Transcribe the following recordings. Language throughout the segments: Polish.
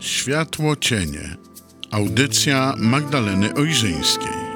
Światło cienie. Audycja Magdaleny Ojrzyńskiej.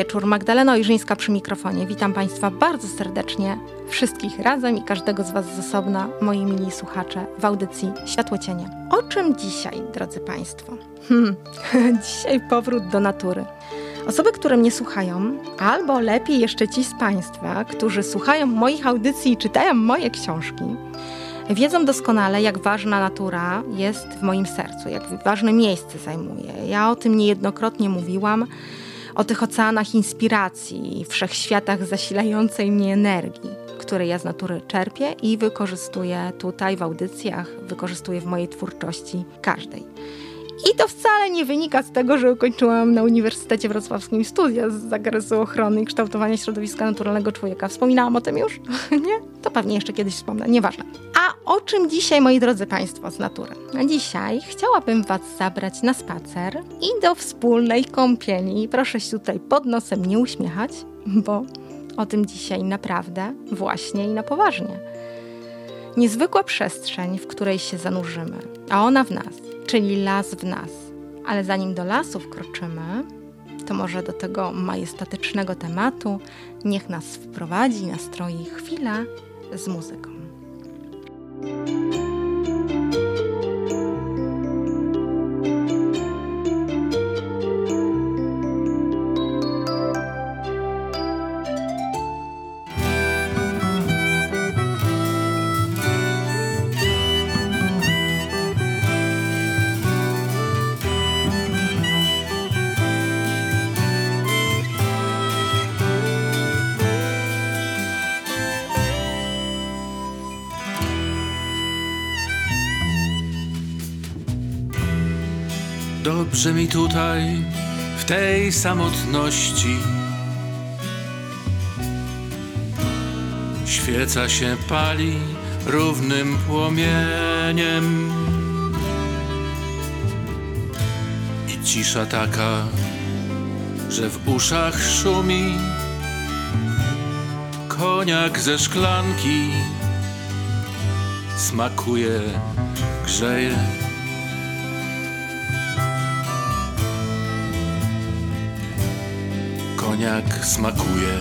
Wieczór, Magdalena Ojrzyńska przy mikrofonie. Witam Państwa bardzo serdecznie, wszystkich razem i każdego z Was z osobna, moi mili słuchacze, w audycji Światło Cienie. O czym dzisiaj, drodzy Państwo? Hmm, dzisiaj powrót do natury. Osoby, które mnie słuchają, albo lepiej jeszcze ci z Państwa, którzy słuchają moich audycji i czytają moje książki, wiedzą doskonale, jak ważna natura jest w moim sercu, jak ważne miejsce zajmuje. Ja o tym niejednokrotnie mówiłam o tych oceanach inspiracji, wszechświatach zasilającej mnie energii, które ja z natury czerpię i wykorzystuję tutaj w audycjach, wykorzystuję w mojej twórczości każdej. I to wcale nie wynika z tego, że ukończyłam na Uniwersytecie Wrocławskim studia z zakresu ochrony i kształtowania środowiska naturalnego człowieka. Wspominałam o tym już? nie? To pewnie jeszcze kiedyś wspomnę, nieważne. A o czym dzisiaj, moi drodzy Państwo, z natury? A dzisiaj chciałabym Was zabrać na spacer i do wspólnej kąpieli. Proszę się tutaj pod nosem nie uśmiechać, bo o tym dzisiaj naprawdę, właśnie i na poważnie. Niezwykła przestrzeń, w której się zanurzymy, a ona w nas, czyli las w nas. Ale zanim do lasu wkroczymy, to może do tego majestatycznego tematu niech nas wprowadzi, nastroi chwila z muzyką. Dobrze mi tutaj, w tej samotności. Świeca się pali równym płomieniem. I cisza taka, że w uszach szumi. Koniak ze szklanki smakuje, grzeje. Koniak smakuje.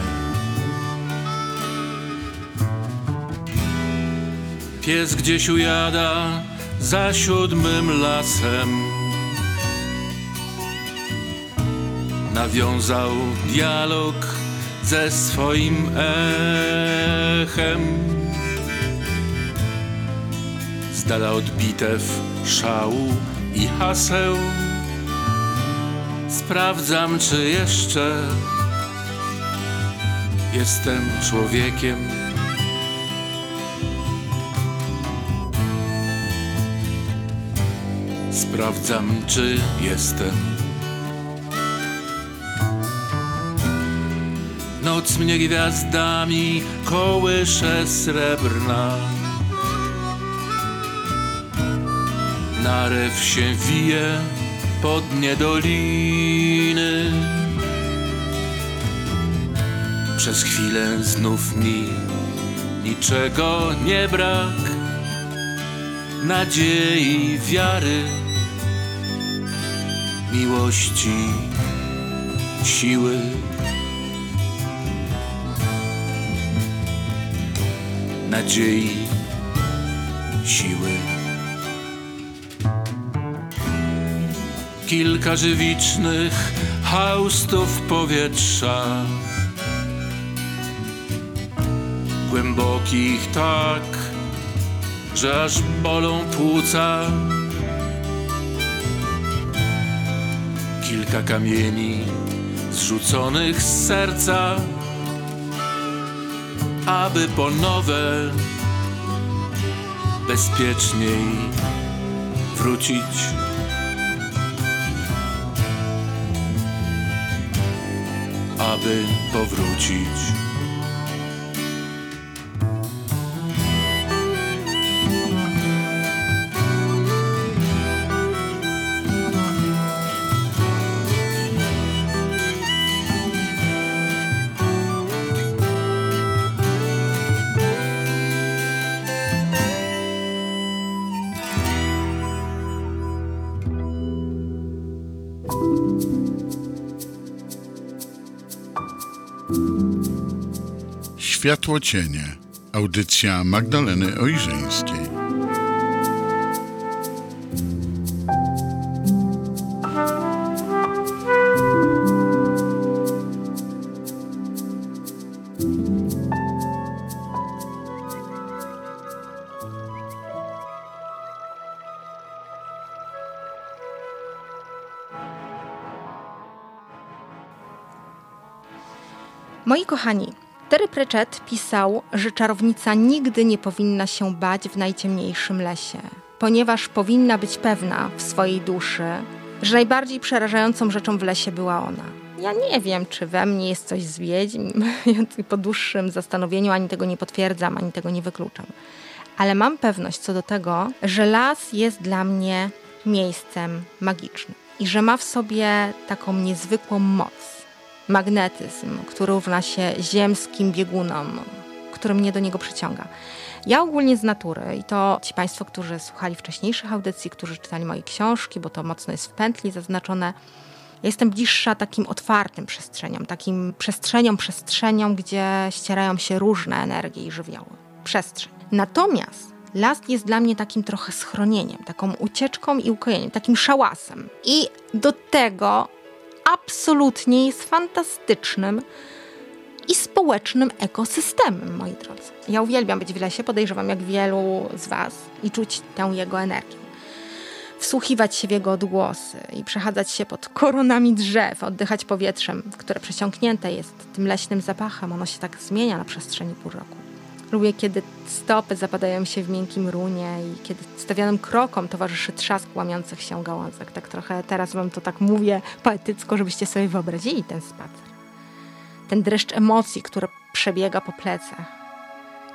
Pies gdzieś ujada za siódmym lasem. Nawiązał dialog ze swoim echem. Z dala od bitew, szału i haseł. Sprawdzam, czy jeszcze jestem człowiekiem. Sprawdzam, czy jestem. Noc mnie gwiazdami kołysze srebrna. Narew się wije pod niedoliny. Przez chwilę znów mi niczego nie brak, nadziei, wiary, miłości, siły. Nadziei, siły. Kilka żywicznych haustów powietrza głębokich tak, że aż bolą płuca. Kilka kamieni zrzuconych z serca aby po nowe bezpieczniej wrócić. Aby powrócić. Światło cienie. Audycja Magdaleny Ojrzeńskiej. Moi kochani, Pratchett pisał, że czarownica nigdy nie powinna się bać w najciemniejszym lesie, ponieważ powinna być pewna w swojej duszy, że najbardziej przerażającą rzeczą w lesie była ona. Ja nie wiem, czy we mnie jest coś z wiedźm. Po dłuższym zastanowieniu ani tego nie potwierdzam, ani tego nie wykluczam. Ale mam pewność co do tego, że las jest dla mnie miejscem magicznym i że ma w sobie taką niezwykłą moc magnetyzm, który równa się ziemskim biegunom, który mnie do niego przyciąga. Ja ogólnie z natury, i to ci Państwo, którzy słuchali wcześniejszych audycji, którzy czytali moje książki, bo to mocno jest w pętli zaznaczone, jestem bliższa takim otwartym przestrzeniom, takim przestrzeniom, przestrzeniom, gdzie ścierają się różne energie i żywioły. Przestrzeń. Natomiast las jest dla mnie takim trochę schronieniem, taką ucieczką i ukojeniem, takim szałasem. I do tego absolutnie jest fantastycznym i społecznym ekosystemem, moi drodzy. Ja uwielbiam być w lesie, podejrzewam jak wielu z Was i czuć tę jego energię. Wsłuchiwać się w jego odgłosy i przechadzać się pod koronami drzew, oddychać powietrzem, które przesiąknięte jest tym leśnym zapachem. Ono się tak zmienia na przestrzeni pół roku. Lubię, kiedy stopy zapadają się w miękkim runie i kiedy stawianym krokom towarzyszy trzask łamiących się gałązek. Tak trochę teraz wam to tak mówię poetycko, żebyście sobie wyobrazili ten spacer. Ten dreszcz emocji, który przebiega po plecach.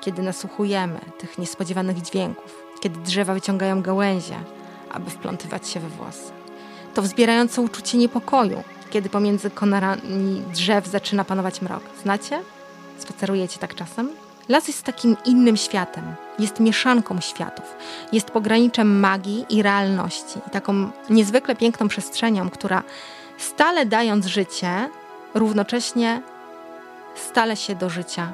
Kiedy nasłuchujemy tych niespodziewanych dźwięków. Kiedy drzewa wyciągają gałęzie, aby wplątywać się we włosy. To wzbierające uczucie niepokoju, kiedy pomiędzy konarami drzew zaczyna panować mrok. Znacie? Spacerujecie tak czasem? Las jest takim innym światem, jest mieszanką światów, jest pograniczem magii i realności, taką niezwykle piękną przestrzenią, która stale dając życie, równocześnie stale się do życia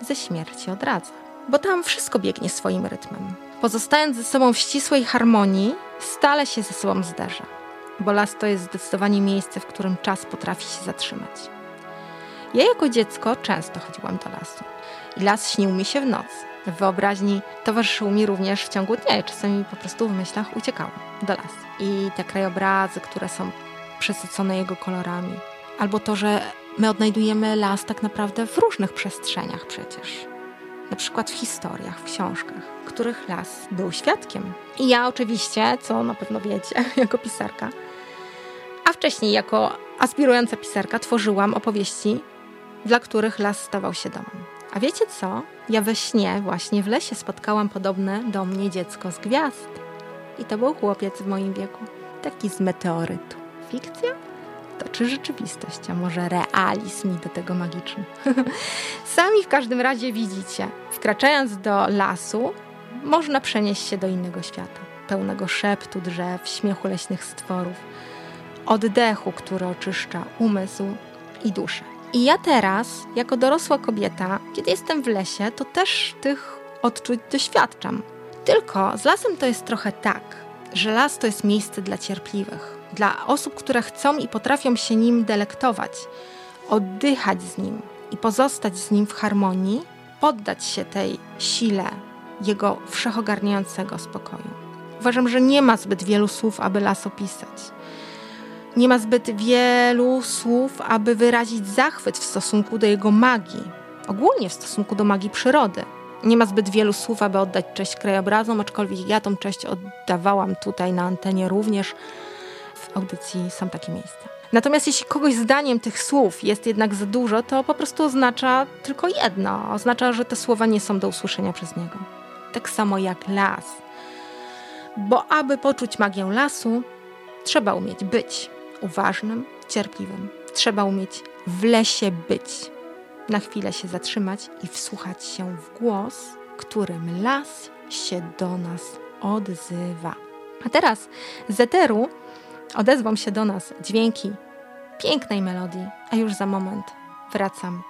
ze śmierci odradza. Bo tam wszystko biegnie swoim rytmem. Pozostając ze sobą w ścisłej harmonii, stale się ze sobą zderza. Bo las to jest zdecydowanie miejsce, w którym czas potrafi się zatrzymać. Ja jako dziecko często chodziłam do lasu. I las śnił mi się w nocy. W wyobraźni towarzyszył mi również w ciągu dnia i czasami po prostu w myślach uciekałam do lasu. I te krajobrazy, które są przesycone jego kolorami. Albo to, że my odnajdujemy las tak naprawdę w różnych przestrzeniach przecież. Na przykład w historiach, w książkach, których las był świadkiem. I ja oczywiście, co na pewno wiecie, jako pisarka, a wcześniej jako aspirująca pisarka tworzyłam opowieści, dla których las stawał się domem. A wiecie co? Ja we śnie właśnie w lesie spotkałam podobne do mnie dziecko z gwiazd. I to był chłopiec w moim wieku. Taki z meteorytu. Fikcja? To czy rzeczywistość, a może realizm i do tego magiczny? Sami w każdym razie widzicie, wkraczając do lasu, można przenieść się do innego świata. Pełnego szeptu drzew, śmiechu leśnych stworów, oddechu, który oczyszcza umysł i duszę. I ja teraz, jako dorosła kobieta, kiedy jestem w lesie, to też tych odczuć doświadczam. Tylko z lasem to jest trochę tak, że las to jest miejsce dla cierpliwych, dla osób, które chcą i potrafią się nim delektować, oddychać z nim i pozostać z nim w harmonii, poddać się tej sile jego wszechogarniającego spokoju. Uważam, że nie ma zbyt wielu słów, aby las opisać nie ma zbyt wielu słów, aby wyrazić zachwyt w stosunku do jego magii, ogólnie w stosunku do magii przyrody. Nie ma zbyt wielu słów, aby oddać cześć krajobrazom, aczkolwiek ja tą cześć oddawałam tutaj na antenie również. W audycji są takie miejsca. Natomiast jeśli kogoś zdaniem tych słów jest jednak za dużo, to po prostu oznacza tylko jedno. Oznacza, że te słowa nie są do usłyszenia przez niego. Tak samo jak las. Bo aby poczuć magię lasu, trzeba umieć być uważnym, cierpliwym. Trzeba umieć w lesie być. Na chwilę się zatrzymać i wsłuchać się w głos, którym las się do nas odzywa. A teraz z eteru odezwą się do nas dźwięki pięknej melodii, a już za moment wracam.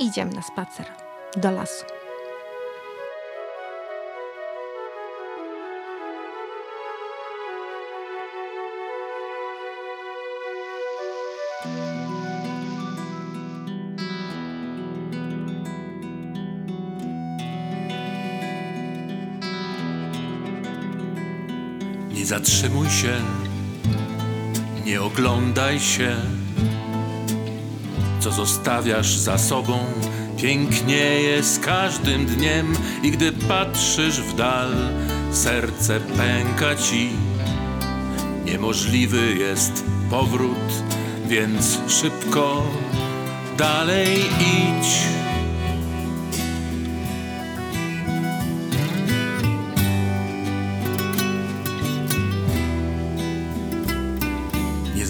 Idziemy na spacer do lasu. Zatrzymuj się, nie oglądaj się, co zostawiasz za sobą. Pięknieje z każdym dniem i gdy patrzysz w dal, serce pęka ci. Niemożliwy jest powrót, więc szybko dalej idź.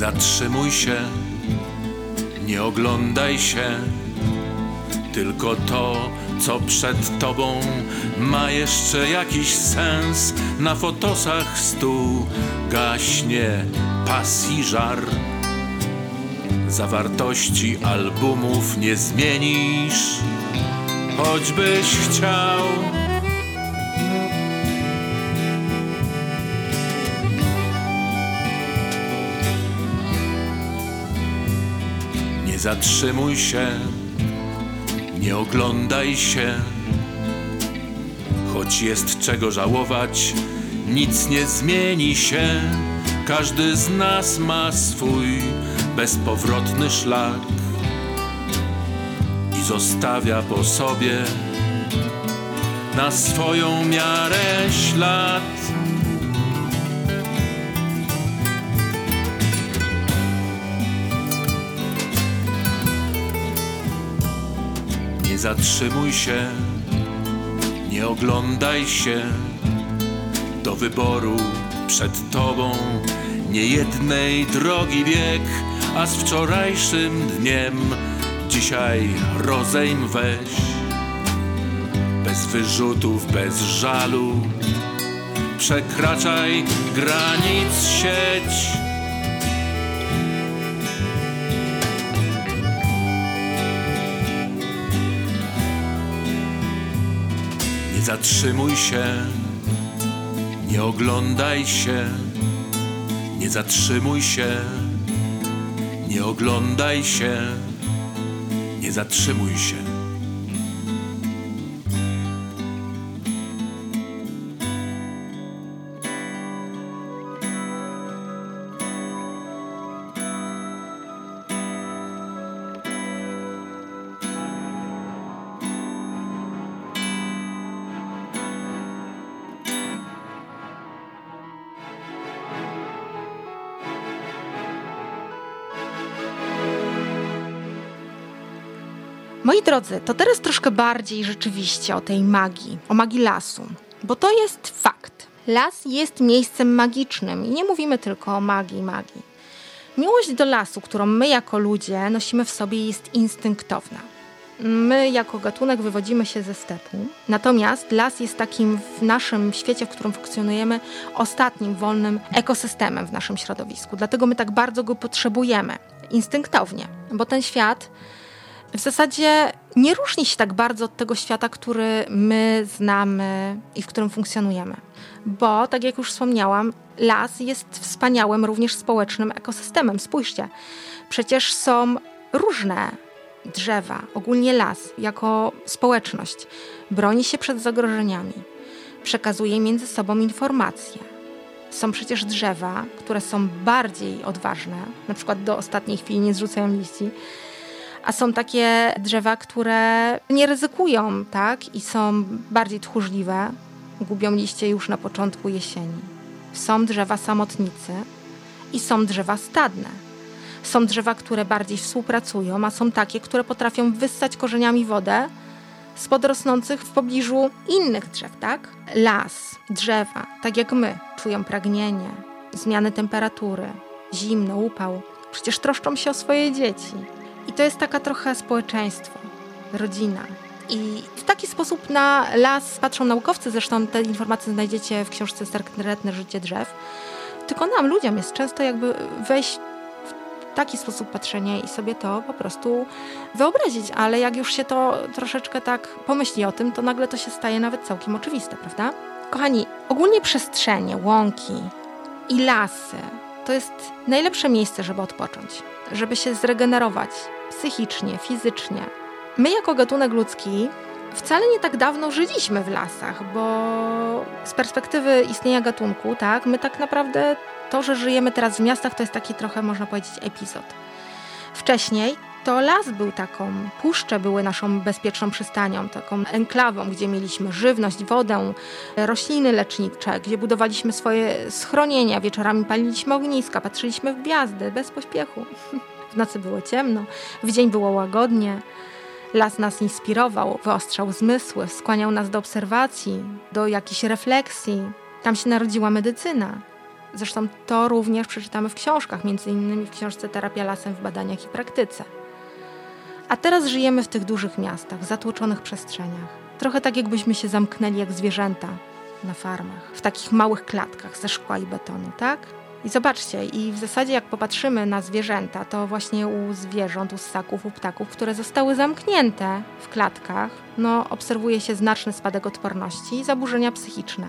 Zatrzymuj się, nie oglądaj się, tylko to, co przed tobą ma jeszcze jakiś sens. Na fotosach stół gaśnie pasji żar. Zawartości albumów nie zmienisz, choćbyś chciał. Zatrzymuj się, nie oglądaj się, choć jest czego żałować, nic nie zmieni się. Każdy z nas ma swój bezpowrotny szlak i zostawia po sobie na swoją miarę ślad. Zatrzymuj się, nie oglądaj się. Do wyboru przed tobą niejednej drogi bieg, a z wczorajszym dniem dzisiaj rozejm weź. Bez wyrzutów, bez żalu, przekraczaj granic sieć. Zatrzymuj się, nie oglądaj się, nie zatrzymuj się, nie oglądaj się, nie zatrzymuj się. Moi drodzy, to teraz troszkę bardziej rzeczywiście o tej magii, o magii lasu, bo to jest fakt. Las jest miejscem magicznym i nie mówimy tylko o magii, magii. Miłość do lasu, którą my jako ludzie nosimy w sobie, jest instynktowna. My jako gatunek wywodzimy się ze stepu, natomiast las jest takim w naszym świecie, w którym funkcjonujemy, ostatnim wolnym ekosystemem w naszym środowisku. Dlatego my tak bardzo go potrzebujemy instynktownie, bo ten świat w zasadzie nie różni się tak bardzo od tego świata, który my znamy i w którym funkcjonujemy. Bo, tak jak już wspomniałam, las jest wspaniałym również społecznym ekosystemem. Spójrzcie, przecież są różne drzewa, ogólnie las jako społeczność. Broni się przed zagrożeniami, przekazuje między sobą informacje. Są przecież drzewa, które są bardziej odważne, na przykład do ostatniej chwili nie zrzucają liści, A są takie drzewa, które nie ryzykują, tak? I są bardziej tchórzliwe, gubią liście już na początku jesieni. Są drzewa samotnicy i są drzewa stadne. Są drzewa, które bardziej współpracują, a są takie, które potrafią wyssać korzeniami wodę spod rosnących w pobliżu innych drzew, tak? Las, drzewa, tak jak my, czują pragnienie, zmiany temperatury, zimno, upał. Przecież troszczą się o swoje dzieci. I to jest taka trochę społeczeństwo, rodzina. I w taki sposób na las patrzą naukowcy, zresztą te informacje znajdziecie w książce Sekretne Życie Drzew. Tylko nam, ludziom, jest często jakby wejść w taki sposób patrzenia i sobie to po prostu wyobrazić, ale jak już się to troszeczkę tak pomyśli o tym, to nagle to się staje nawet całkiem oczywiste, prawda? Kochani, ogólnie przestrzenie, łąki i lasy to jest najlepsze miejsce, żeby odpocząć, żeby się zregenerować psychicznie, fizycznie. My, jako gatunek ludzki, wcale nie tak dawno żyliśmy w lasach, bo z perspektywy istnienia gatunku, tak, my tak naprawdę to, że żyjemy teraz w miastach, to jest taki trochę, można powiedzieć, epizod. Wcześniej to las był taką, puszcze były naszą bezpieczną przystanią, taką enklawą, gdzie mieliśmy żywność, wodę, rośliny lecznicze, gdzie budowaliśmy swoje schronienia, wieczorami paliliśmy ogniska, patrzyliśmy w gwiazdy bez pośpiechu. W nocy było ciemno, w dzień było łagodnie. Las nas inspirował, wyostrzał zmysły, skłaniał nas do obserwacji, do jakiejś refleksji. Tam się narodziła medycyna. Zresztą to również przeczytamy w książkach, między innymi w książce Terapia lasem w badaniach i praktyce. A teraz żyjemy w tych dużych miastach, zatłoczonych przestrzeniach. Trochę tak, jakbyśmy się zamknęli jak zwierzęta na farmach, w takich małych klatkach ze szkła i betonu, tak? I zobaczcie, i w zasadzie jak popatrzymy na zwierzęta, to właśnie u zwierząt, u ssaków, u ptaków, które zostały zamknięte w klatkach, no obserwuje się znaczny spadek odporności i zaburzenia psychiczne,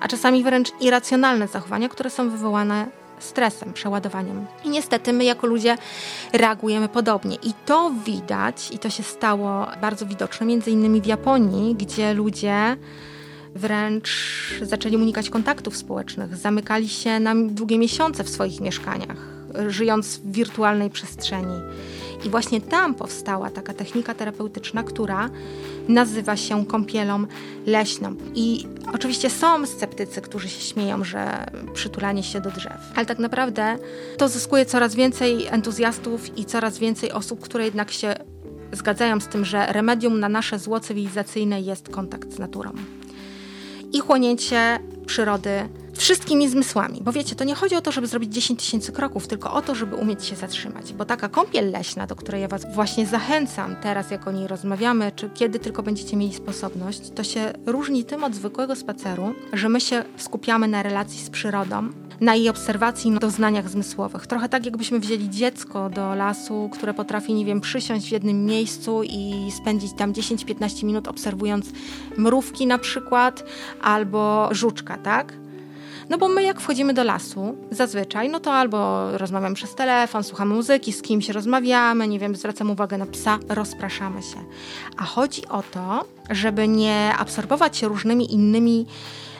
a czasami wręcz irracjonalne zachowania, które są wywołane stresem, przeładowaniem. I niestety my jako ludzie reagujemy podobnie. I to widać, i to się stało bardzo widoczne, między innymi w Japonii, gdzie ludzie wręcz zaczęli unikać kontaktów społecznych, zamykali się na długie miesiące w swoich mieszkaniach, żyjąc w wirtualnej przestrzeni. I właśnie tam powstała taka technika terapeutyczna, która nazywa się kąpielą leśną. I oczywiście są sceptycy, którzy się śmieją, że przytulanie się do drzew, ale tak naprawdę to zyskuje coraz więcej entuzjastów i coraz więcej osób, które jednak się zgadzają z tym, że remedium na nasze zło cywilizacyjne jest kontakt z naturą i chłonięcie przyrody wszystkimi zmysłami. Bo wiecie, to nie chodzi o to, żeby zrobić 10 tysięcy kroków, tylko o to, żeby umieć się zatrzymać. Bo taka kąpiel leśna, do której ja Was właśnie zachęcam teraz, jak o niej rozmawiamy, czy kiedy tylko będziecie mieli sposobność, to się różni tym od zwykłego spaceru, że my się skupiamy na relacji z przyrodą, na jej obserwacji i doznaniach zmysłowych. Trochę tak, jakbyśmy wzięli dziecko do lasu, które potrafi, nie wiem, przysiąść w jednym miejscu i spędzić tam 10-15 minut obserwując mrówki na przykład, albo żuczka, tak? No bo my jak wchodzimy do lasu, zazwyczaj, no to albo rozmawiamy przez telefon, słuchamy muzyki, z kimś rozmawiamy, nie wiem, zwracamy uwagę na psa, rozpraszamy się. A chodzi o to, żeby nie absorbować się różnymi innymi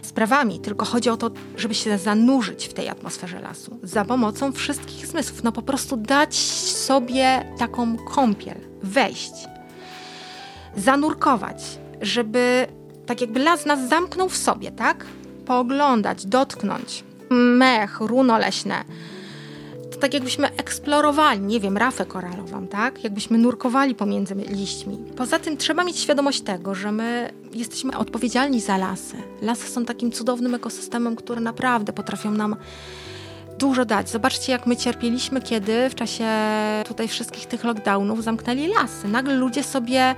sprawami, tylko chodzi o to, żeby się zanurzyć w tej atmosferze lasu za pomocą wszystkich zmysłów. No po prostu dać sobie taką kąpiel, wejść, zanurkować, żeby tak jakby las nas zamknął w sobie, tak? Pooglądać, dotknąć. Mech, runo leśne. To tak jakbyśmy eksplorowali, nie wiem, rafę koralową, tak? Jakbyśmy nurkowali pomiędzy liśćmi. Poza tym trzeba mieć świadomość tego, że my jesteśmy odpowiedzialni za lasy. Lasy są takim cudownym ekosystemem, który naprawdę potrafią nam dużo dać. Zobaczcie, jak my cierpieliśmy, kiedy w czasie tutaj wszystkich tych lockdownów zamknęli lasy. Nagle ludzie sobie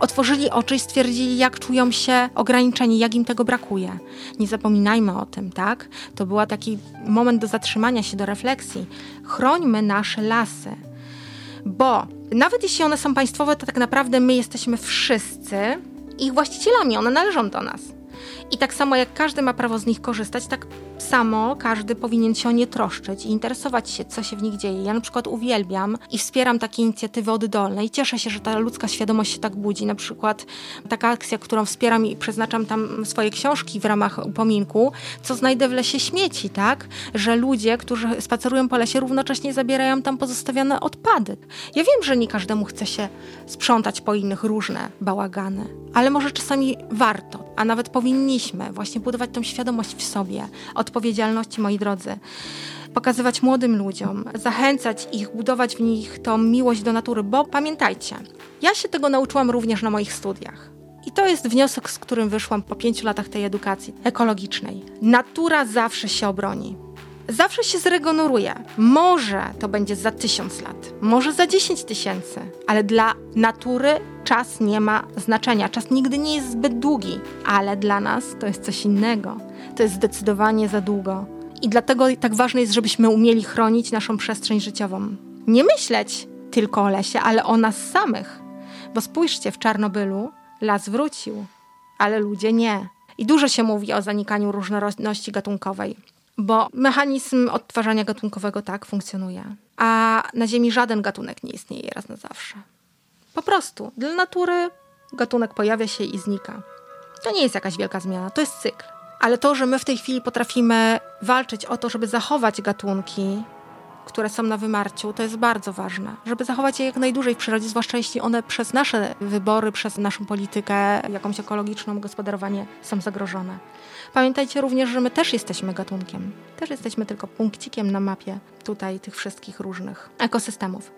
otworzyli oczy i stwierdzili, jak czują się ograniczeni, jak im tego brakuje. Nie zapominajmy o tym, tak? To był taki moment do zatrzymania się, do refleksji. Chrońmy nasze lasy. Bo nawet jeśli one są państwowe, to tak naprawdę my jesteśmy wszyscy ich właścicielami, one należą do nas. I tak samo jak każdy ma prawo z nich korzystać, tak samo każdy powinien się o nie troszczyć i interesować się, co się w nich dzieje. Ja na przykład uwielbiam i wspieram takie inicjatywy oddolne i cieszę się, że ta ludzka świadomość się tak budzi. Na przykład taka akcja, którą wspieram i przeznaczam tam swoje książki w ramach upominku, co znajdę w lesie śmieci, tak? Że ludzie, którzy spacerują po lesie, równocześnie zabierają tam pozostawione odpady. Ja wiem, że nie każdemu chce się sprzątać po innych różne bałagany, ale może czasami warto, a nawet powinniśmy właśnie budować tą świadomość w sobie, odpowiedzialności, moi drodzy. Pokazywać młodym ludziom, zachęcać ich, budować w nich tą miłość do natury, bo pamiętajcie, ja się tego nauczyłam również na moich studiach. I to jest wniosek, z którym wyszłam po pięciu latach tej edukacji ekologicznej. Natura zawsze się obroni. Zawsze się zregeneruje. Może to będzie za tysiąc lat, może za dziesięć tysięcy, ale dla natury czas nie ma znaczenia. Czas nigdy nie jest zbyt długi, ale dla nas to jest coś innego. To jest zdecydowanie za długo. I dlatego tak ważne jest, żebyśmy umieli chronić naszą przestrzeń życiową. Nie myśleć tylko o lesie, ale o nas samych. Bo spójrzcie, w Czarnobylu las wrócił, ale ludzie nie. I dużo się mówi o zanikaniu różnorodności gatunkowej, bo mechanizm odtwarzania gatunkowego tak funkcjonuje. A na Ziemi żaden gatunek nie istnieje raz na zawsze. Po prostu dla natury gatunek pojawia się i znika. To nie jest jakaś wielka zmiana, to jest cykl. Ale to, że my w tej chwili potrafimy walczyć o to, żeby zachować gatunki, które są na wymarciu, to jest bardzo ważne, żeby zachować je jak najdłużej w przyrodzie, zwłaszcza jeśli one przez nasze wybory, przez naszą politykę, jakąś ekologiczną, gospodarowanie są zagrożone. Pamiętajcie również, że my też jesteśmy gatunkiem. Też jesteśmy tylko punkcikiem na mapie tutaj tych wszystkich różnych ekosystemów.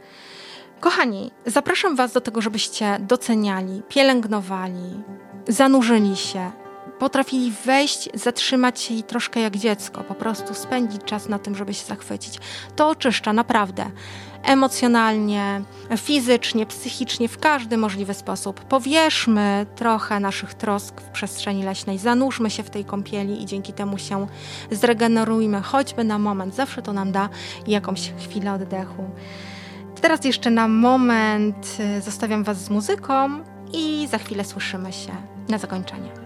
Kochani, zapraszam Was do tego, żebyście doceniali, pielęgnowali, zanurzyli się, potrafili wejść, zatrzymać się i troszkę jak dziecko, po prostu spędzić czas na tym, żeby się zachwycić. To oczyszcza naprawdę emocjonalnie, fizycznie, psychicznie, w każdy możliwy sposób. Powierzmy trochę naszych trosk w przestrzeni leśnej, zanurzmy się w tej kąpieli i dzięki temu się zregenerujmy, choćby na moment. Zawsze to nam da jakąś chwilę oddechu. Teraz jeszcze na moment y, zostawiam Was z muzyką i za chwilę słyszymy się na zakończenie.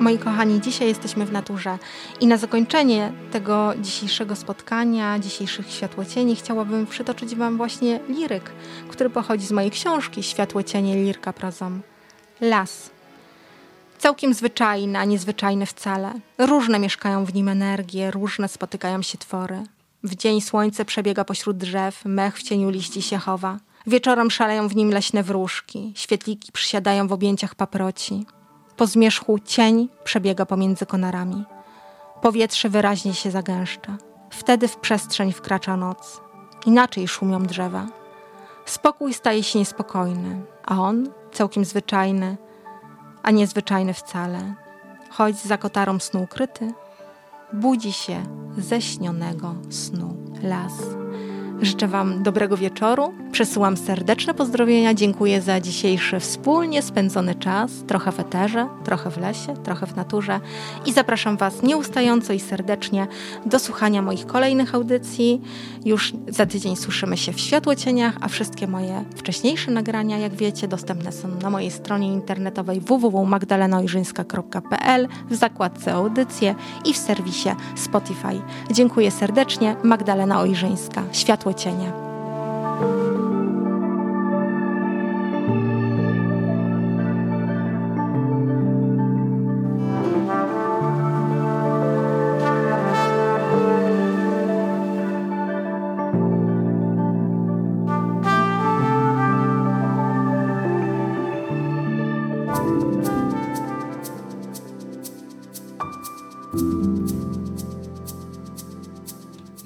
Moi kochani, dzisiaj jesteśmy w naturze i na zakończenie tego dzisiejszego spotkania, dzisiejszych światłocieni, chciałabym przytoczyć Wam właśnie liryk, który pochodzi z mojej książki Światłocienie Lirka prozą. Las. Całkiem zwyczajny, a niezwyczajny wcale. Różne mieszkają w nim energie, różne spotykają się twory. W dzień słońce przebiega pośród drzew, mech w cieniu liści się chowa. Wieczorem szaleją w nim leśne wróżki, świetliki przysiadają w objęciach paproci. Po zmierzchu cień przebiega pomiędzy konarami. Powietrze wyraźnie się zagęszcza. Wtedy w przestrzeń wkracza noc. Inaczej szumią drzewa. Spokój staje się niespokojny, a on całkiem zwyczajny, a niezwyczajny wcale. Choć za kotarą snu ukryty, budzi się ze śnionego snu las. Życzę Wam dobrego wieczoru. Przesyłam serdeczne pozdrowienia, dziękuję za dzisiejszy wspólnie spędzony czas, trochę w eterze, trochę w lesie, trochę w naturze i zapraszam Was nieustająco i serdecznie do słuchania moich kolejnych audycji. Już za tydzień słyszymy się w Światłocieniach, a wszystkie moje wcześniejsze nagrania, jak wiecie, dostępne są na mojej stronie internetowej www.magdalenaojrzyńska.pl w zakładce audycje i w serwisie Spotify. Dziękuję serdecznie. Magdalena Ojrzyńska, Światłocienie.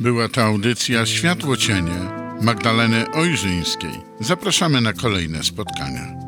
Była to audycja Światło Cienie Magdaleny Ojrzyńskiej. Zapraszamy na kolejne spotkania.